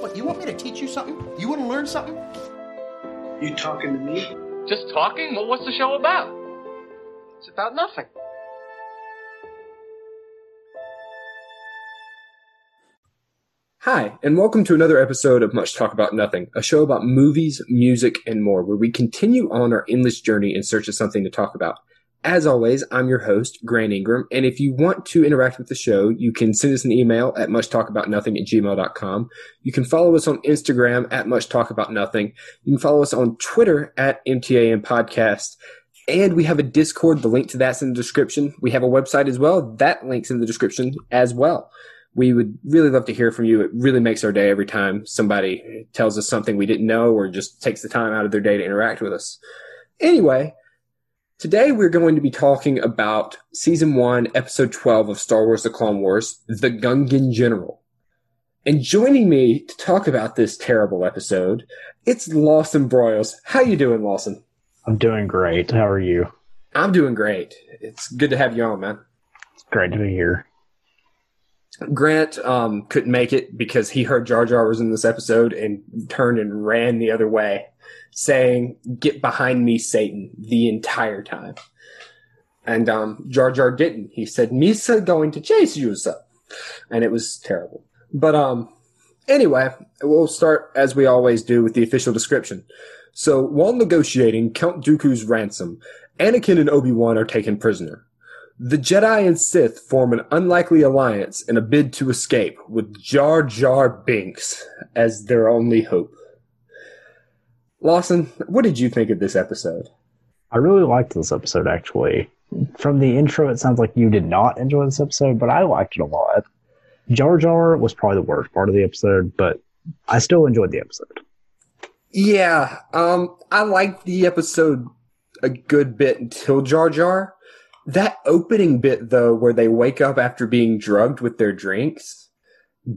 What, you want me to teach you something? You want to learn something? You talking to me? Just talking? Well, what's the show about? It's about nothing. Hi, and welcome to another episode of Much Talk About Nothing, a show about movies, music, and more, where we continue on our endless journey in search of something to talk about. As always, I'm your host, Grant Ingram, and if you want to interact with the show, you can send us an email at muchtalkaboutnothing at gmail.com. You can follow us on Instagram at muchtalkaboutnothing. You can follow us on Twitter at MTAN Podcast. And we have a Discord. The link to that's in the description. We have a website as well. That link's in the description as well we would really love to hear from you. It really makes our day every time somebody tells us something we didn't know or just takes the time out of their day to interact with us. Anyway, today we're going to be talking about season one, episode 12 of Star Wars The Clone Wars, The Gungan General. And joining me to talk about this terrible episode, it's Lawson Broyles. How you doing, Lawson? I'm doing great. How are you? I'm doing great. It's good to have you on, man. It's great to be here. Grant um, couldn't make it because he heard Jar Jar was in this episode and turned and ran the other way, saying, Get behind me, Satan, the entire time. And um, Jar Jar didn't. He said, Misa going to chase you, sir. And it was terrible. But um, anyway, we'll start as we always do with the official description. So while negotiating Count Dooku's ransom, Anakin and Obi-Wan are taken prisoner. The Jedi and Sith form an unlikely alliance in a bid to escape, with Jar Jar Binks as their only hope. Lawson, what did you think of this episode? I really liked this episode, actually. From the intro, it sounds like you did not enjoy this episode, but I liked it a lot. Jar Jar was probably the worst part of the episode, but I still enjoyed the episode. Yeah, um, I liked the episode a good bit until Jar Jar that opening bit though, where they wake up after being drugged with their drinks,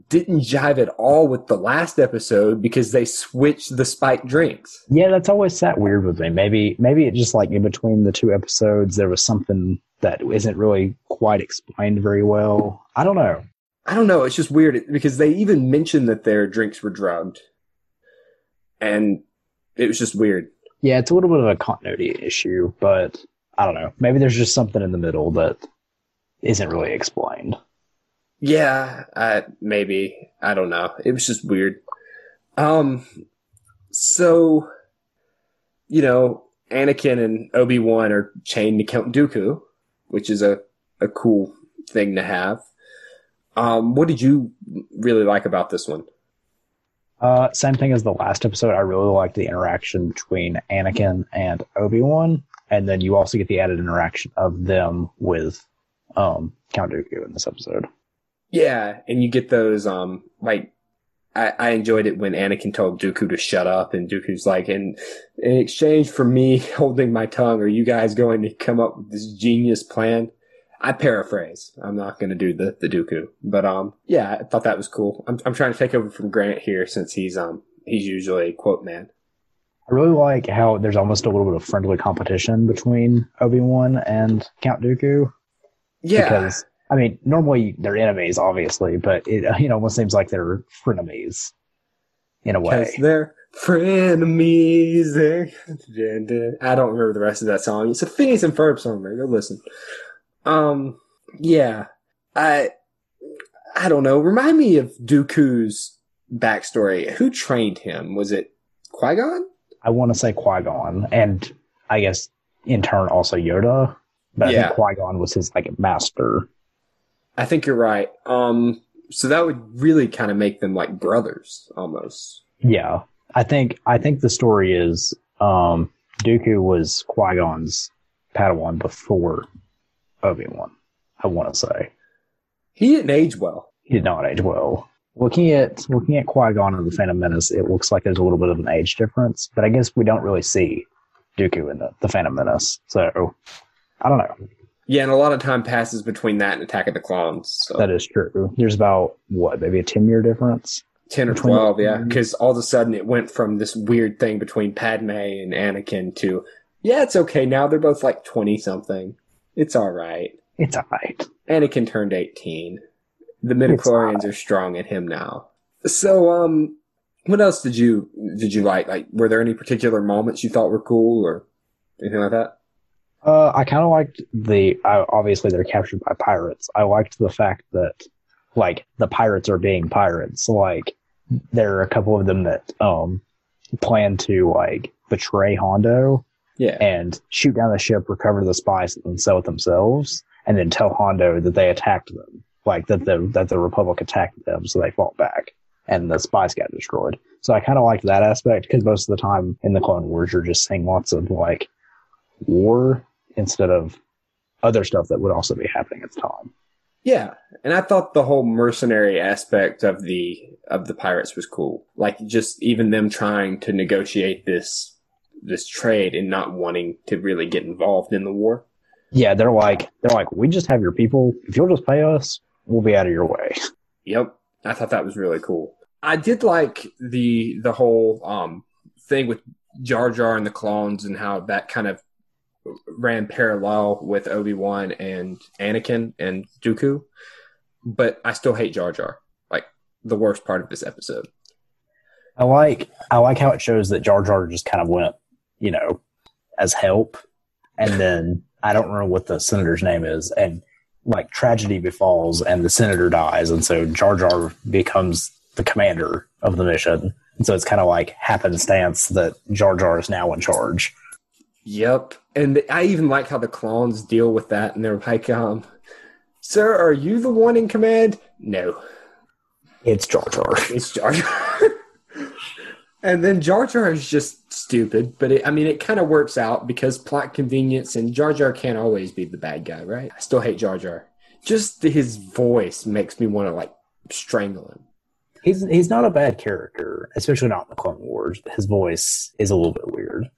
didn't jive at all with the last episode because they switched the spiked drinks. Yeah, that's always sat weird with me. Maybe maybe it just like in between the two episodes there was something that isn't really quite explained very well. I don't know. I don't know. It's just weird because they even mentioned that their drinks were drugged, and it was just weird. Yeah, it's a little bit of a continuity issue, but I don't know. Maybe there's just something in the middle that isn't really explained. Yeah, uh, maybe. I don't know. It was just weird. Um, so, you know, Anakin and Obi Wan are chained to Count Dooku, which is a, a cool thing to have. Um, what did you really like about this one? Uh, same thing as the last episode. I really liked the interaction between Anakin and Obi Wan and then you also get the added interaction of them with um, Count Dooku in this episode. Yeah, and you get those um like I, I enjoyed it when Anakin told Dooku to shut up, and Dooku's like, in, in exchange for me holding my tongue, are you guys going to come up with this genius plan? I paraphrase. I'm not going to do the the Dooku, but um, yeah, I thought that was cool. I'm I'm trying to take over from Grant here since he's um he's usually a quote man. I really like how there's almost a little bit of friendly competition between Obi Wan and Count Dooku. Yeah. Because I mean, normally they're enemies, obviously, but it you know almost seems like they're frenemies in a way. They're frenemies. I don't remember the rest of that song. It's a Phineas and Ferb song, man. Go listen. Um, yeah, I, I don't know. Remind me of Dooku's backstory. Who trained him? Was it Qui Gon? I want to say Qui Gon, and I guess in turn also Yoda. But yeah. I think Qui Gon was his like master. I think you're right. Um, so that would really kind of make them like brothers almost. Yeah, I think I think the story is um, Dooku was Qui Gon's Padawan before Obi Wan. I want to say he didn't age well. He did not age well. Looking at looking at Qui Gon and the Phantom Menace, it looks like there's a little bit of an age difference, but I guess we don't really see Dooku in the, the Phantom Menace, so I don't know. Yeah, and a lot of time passes between that and Attack of the Clones. So. That is true. There's about what, maybe a ten year difference. Ten or twelve, yeah. Because all of a sudden it went from this weird thing between Padme and Anakin to, yeah, it's okay now. They're both like twenty something. It's all right. It's all right. Anakin turned eighteen. The midichlorians are strong at him now. So, um, What else did you did you like? Like, were there any particular moments you thought were cool or anything like that? Uh, I kind of liked the. Uh, obviously, they're captured by pirates. I liked the fact that, like, the pirates are being pirates. Like, there are a couple of them that um plan to like betray Hondo Yeah, and shoot down the ship, recover the spice, and sell it themselves, and then tell Hondo that they attacked them, like that the that the Republic attacked them, so they fought back, and the spice got destroyed. So I kind of liked that aspect because most of the time in the Clone Wars, you're just seeing lots of like war instead of other stuff that would also be happening at the time. yeah. And I thought the whole mercenary aspect of the of the pirates was cool. Like, just even them trying to negotiate this this trade and not wanting to really get involved in the war. Yeah, they're like they're like we just have your people. If you'll just pay us, we'll be out of your way. Yep. I thought that was really cool. I did like the the whole um thing with Jar Jar and the clones and how that kind of ran parallel with Obi-Wan and Anakin and Dooku. But I still hate Jar Jar. Like the worst part of this episode. I like I like how it shows that Jar Jar just kind of went, you know, as help, and then I don't remember what the senator's name is, and like tragedy befalls, and the senator dies, and so Jar Jar becomes the commander of the mission, and so it's kind of like happenstance that Jar Jar is now in charge. Yep. And I even like how the clones deal with that and they're like, um, Sir, are you the one in command? No. It's Jar Jar. It's Jar Jar. and then Jar Jar is just stupid, but it, I mean, it kind of works out because plot convenience and Jar Jar can't always be the bad guy, right? I still hate Jar Jar. Just his voice makes me want to like strangle him. He's he's not a bad character, especially not in the Clone Wars. His voice is a little bit weird.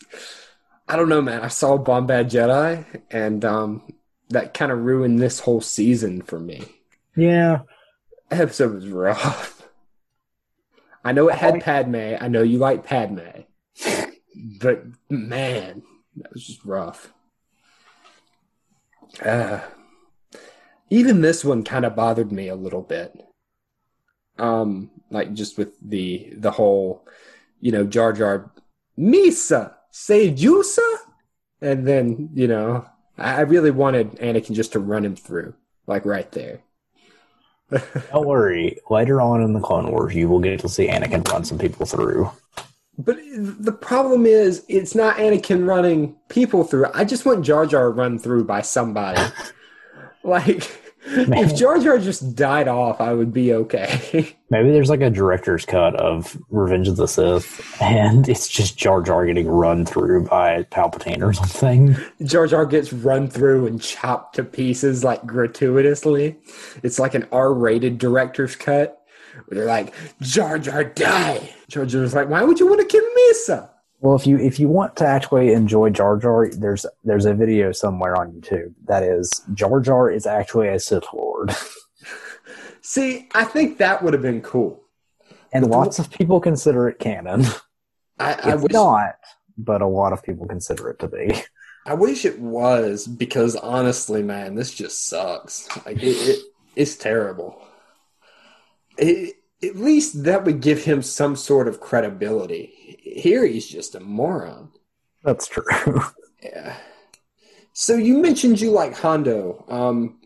I don't know, man. I saw Bombad Jedi, and um, that kind of ruined this whole season for me. Yeah, That episode was rough. I know it had Padme. I know you like Padme, but man, that was just rough. Uh, even this one kind of bothered me a little bit. Um, like just with the the whole, you know, Jar Jar, Misa, say Jusa, and then you know, I I really wanted Anakin just to run him through, like right there. don't worry. Later on in the Clone Wars, you will get to see Anakin run some people through. But the problem is, it's not Anakin running people through. I just want Jar Jar run through by somebody. like, if Jar Jar just died off, I would be okay. Maybe there's like a director's cut of Revenge of the Sith, and it's just Jar Jar getting run through by Palpatine or something. Jar Jar gets run through and chopped to pieces like gratuitously. It's like an R-rated director's cut. Where they're like, Jar Jar die. Jar Jar's like, why would you want to kill me, Misa? Well, if you if you want to actually enjoy Jar Jar, there's there's a video somewhere on YouTube that is Jar Jar is actually a Sith Lord, See, I think that would have been cool. and lots of people consider it canon. I, I It's wish not, but a lot of people consider it to be. I wish it was because honestly, man, this just sucks. Like it, it it's terrible. It, at least that would give him some sort of credibility. Here, he's just a moron. That's true. Yeah. So you mentioned you like Hondo. Um,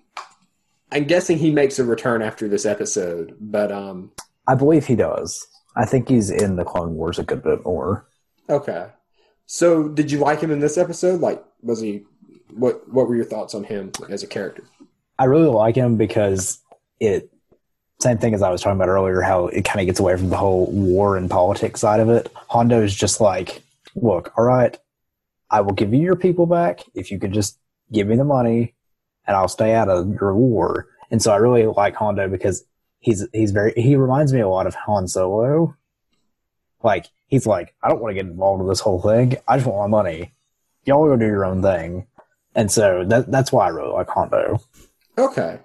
I'm guessing he makes a return after this episode, but um, I believe he does. I think he's in the Clone Wars a good bit more. okay. So did you like him in this episode? Like, was he? What What were your thoughts on him as a character? I really like him because it same thing as I was talking about earlier, how it kind of gets away from the whole war and politics side of it. Hondo is just like, look, all right, I will give you your people back if you can just give me the money and I'll stay out of your war. And so I really like Hondo because he's he's very he reminds me a lot of Han Solo. Like he's like, I don't want to get involved with this whole thing. I just want my money. Y'all go do your own thing. And so that that's why I really like Hondo. Okay.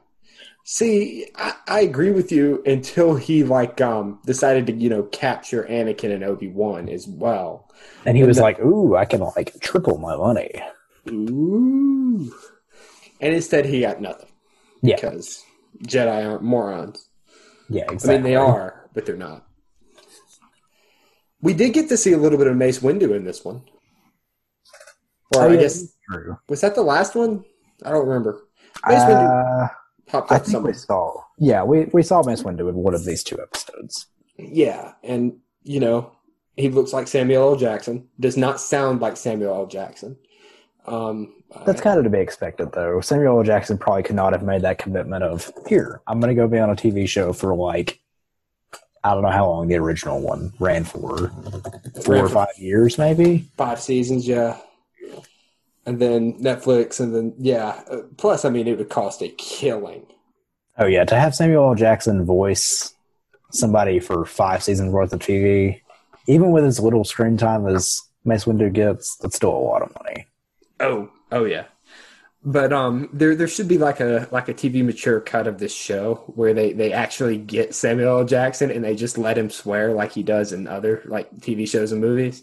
See, I, I agree with you until he like um decided to you know capture Anakin and Obi Wan as well. And he And was the- like, "Ooh, I can like triple my money." Ooh. And instead, he got nothing Yeah, because Jedi aren't morons. yeah, I mean, they are, but they're not. We did get to see a little bit of Mace Windu in this one. Or Oh, I yeah, guess true. was that the last one? I don't remember. Mace Windu Popped I think somewhere. we saw. Yeah, we, we saw Mace Windu in one of these two episodes. Yeah, and you know he looks like Samuel L. Jackson. Does not sound like Samuel L. Jackson. Um, That's kind of to be expected, though. Samuel L. Jackson probably could not have made that commitment of here. I'm going to go be on a TV show for like I don't know how long the original one ran for, four Ran or five years, maybe. five seasons, yeah. And then Netflix, and then yeah. Uh, Plus, I mean, it would cost a killing. Oh yeah, to have Samuel L. Jackson voice somebody for five seasons worth of TV, even with as little screen time as Mace Windu gets, that's still a lot of money. Oh, oh yeah. But um, there there should be like a like a TV mature cut of this show where they they actually get Samuel L. Jackson and they just let him swear like he does in other like TV shows and movies,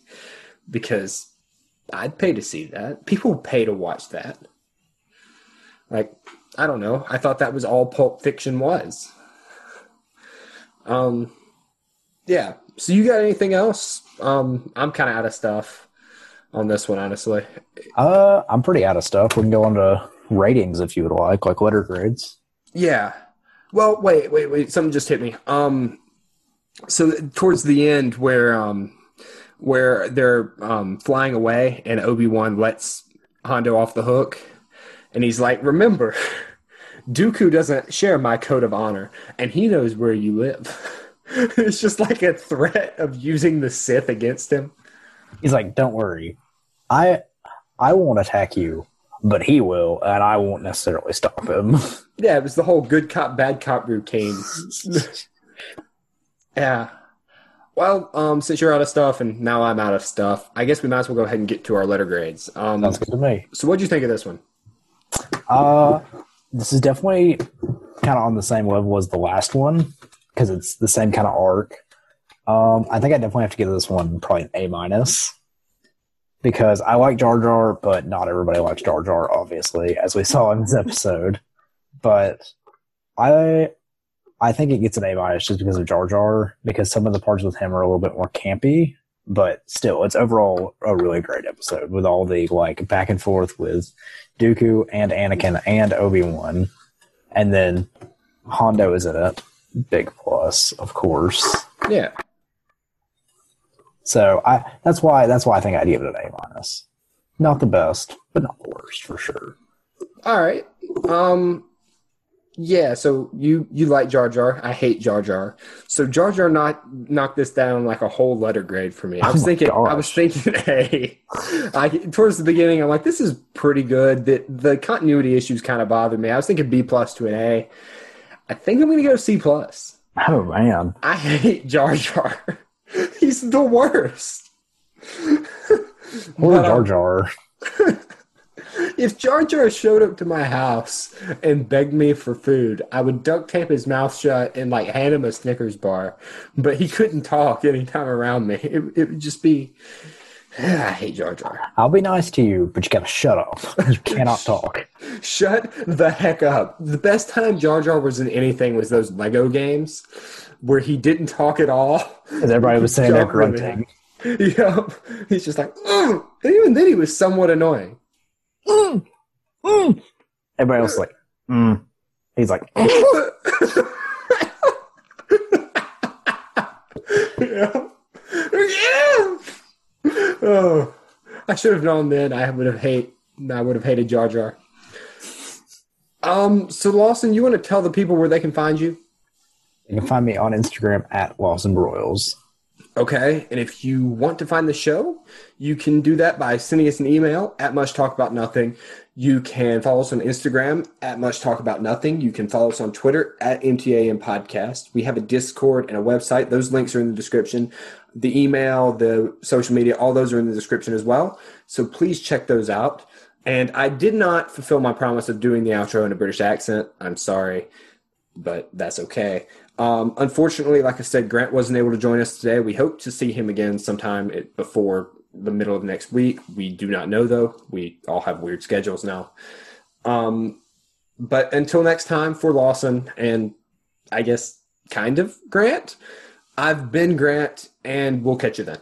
because I'd pay to see that. People pay to watch that. Like I don't know. I thought that was all Pulp Fiction was. Um, yeah. So you got anything else? Um, I'm kind of out of stuff on this one, honestly. Uh, I'm pretty out of stuff. We can go on to ratings if you would like, like letter grades. Yeah. Well, wait, wait, wait. Something just hit me. Um, so towards the end, where um, where they're um flying away, and Obi Wan lets Hondo off the hook, and he's like, "Remember, Dooku doesn't share my code of honor, and he knows where you live." it's just like a threat of using the Sith against him. He's like, "Don't worry, I I won't attack you, but he will, and I won't necessarily stop him." Yeah, it was the whole good cop, bad cop routine. yeah. Well, um, since you're out of stuff and now I'm out of stuff, I guess we might as well go ahead and get to our letter grades. Um, Sounds good to me. so what do you think of this one? Uh, this is definitely kind of on the same level as the last one because it's the same kind of arc. Um, I think I definitely have to give this one probably an A minus because I like Jar Jar, but not everybody likes Jar Jar, obviously, as we saw in this episode. But I, I think it gets an A minus just because of Jar Jar because some of the parts with him are a little bit more campy. But still, it's overall a really great episode with all the like back and forth with Dooku and Anakin and Obi Wan, and then Hondo is in it. Big plus, of course. Yeah. So I that's why that's why I think I'd give it an A minus. Not the best, but not the worst for sure. All right. Um, yeah. So you you like Jar Jar? I hate Jar Jar. So Jar Jar not knocked this down like a whole letter grade for me. I Oh was my thinking. I was gosh. thinking A. I towards the beginning, I'm like, this is pretty good. The the continuity issues kind of bothered me. I was thinking B plus to an A. I think I'm gonna go C plus. Oh man, I hate Jar Jar. He's the worst. poor Jar um, Jar. If Jar Jar showed up to my house and begged me for food, I would duct tape his mouth shut and like hand him a Snickers bar. But he couldn't talk anytime around me. It, it would just be. I hate Jar Jar. I'll be nice to you, but you gotta shut up. You cannot talk. Shut the heck up. The best time Jar Jar was in anything was those Lego games where he didn't talk at all. Because everybody was sitting there grunting. Yep. He's just like, "Mm." and even then he was somewhat annoying. Mm, mm. Everybody else is like, mm. he's like, yeah. Yeah. Oh, I should have known then. I would have hate. I would have hated Jar Jar. Um. So Lawson, you want to tell the people where they can find you? you can find me on Instagram at Lawson Broyles. Okay. And if you want to find the show, you can do that by sending us an email at much talk about nothing. You can follow us on Instagram at much talk about nothing. You can follow us on Twitter at MTAN podcast. We have a Discord and a website. Those links are in the description. The email, the social media, all those are in the description as well. So please check those out. And I did not fulfill my promise of doing the outro in a British accent. I'm sorry, but that's okay. Um, unfortunately, like I said, Grant wasn't able to join us today. We hope to see him again sometime before the middle of next week. We do not know though. We all have weird schedules now. Um, but until next time, for Lawson and I guess kind of Grant, I've been Grant, and we'll catch you then.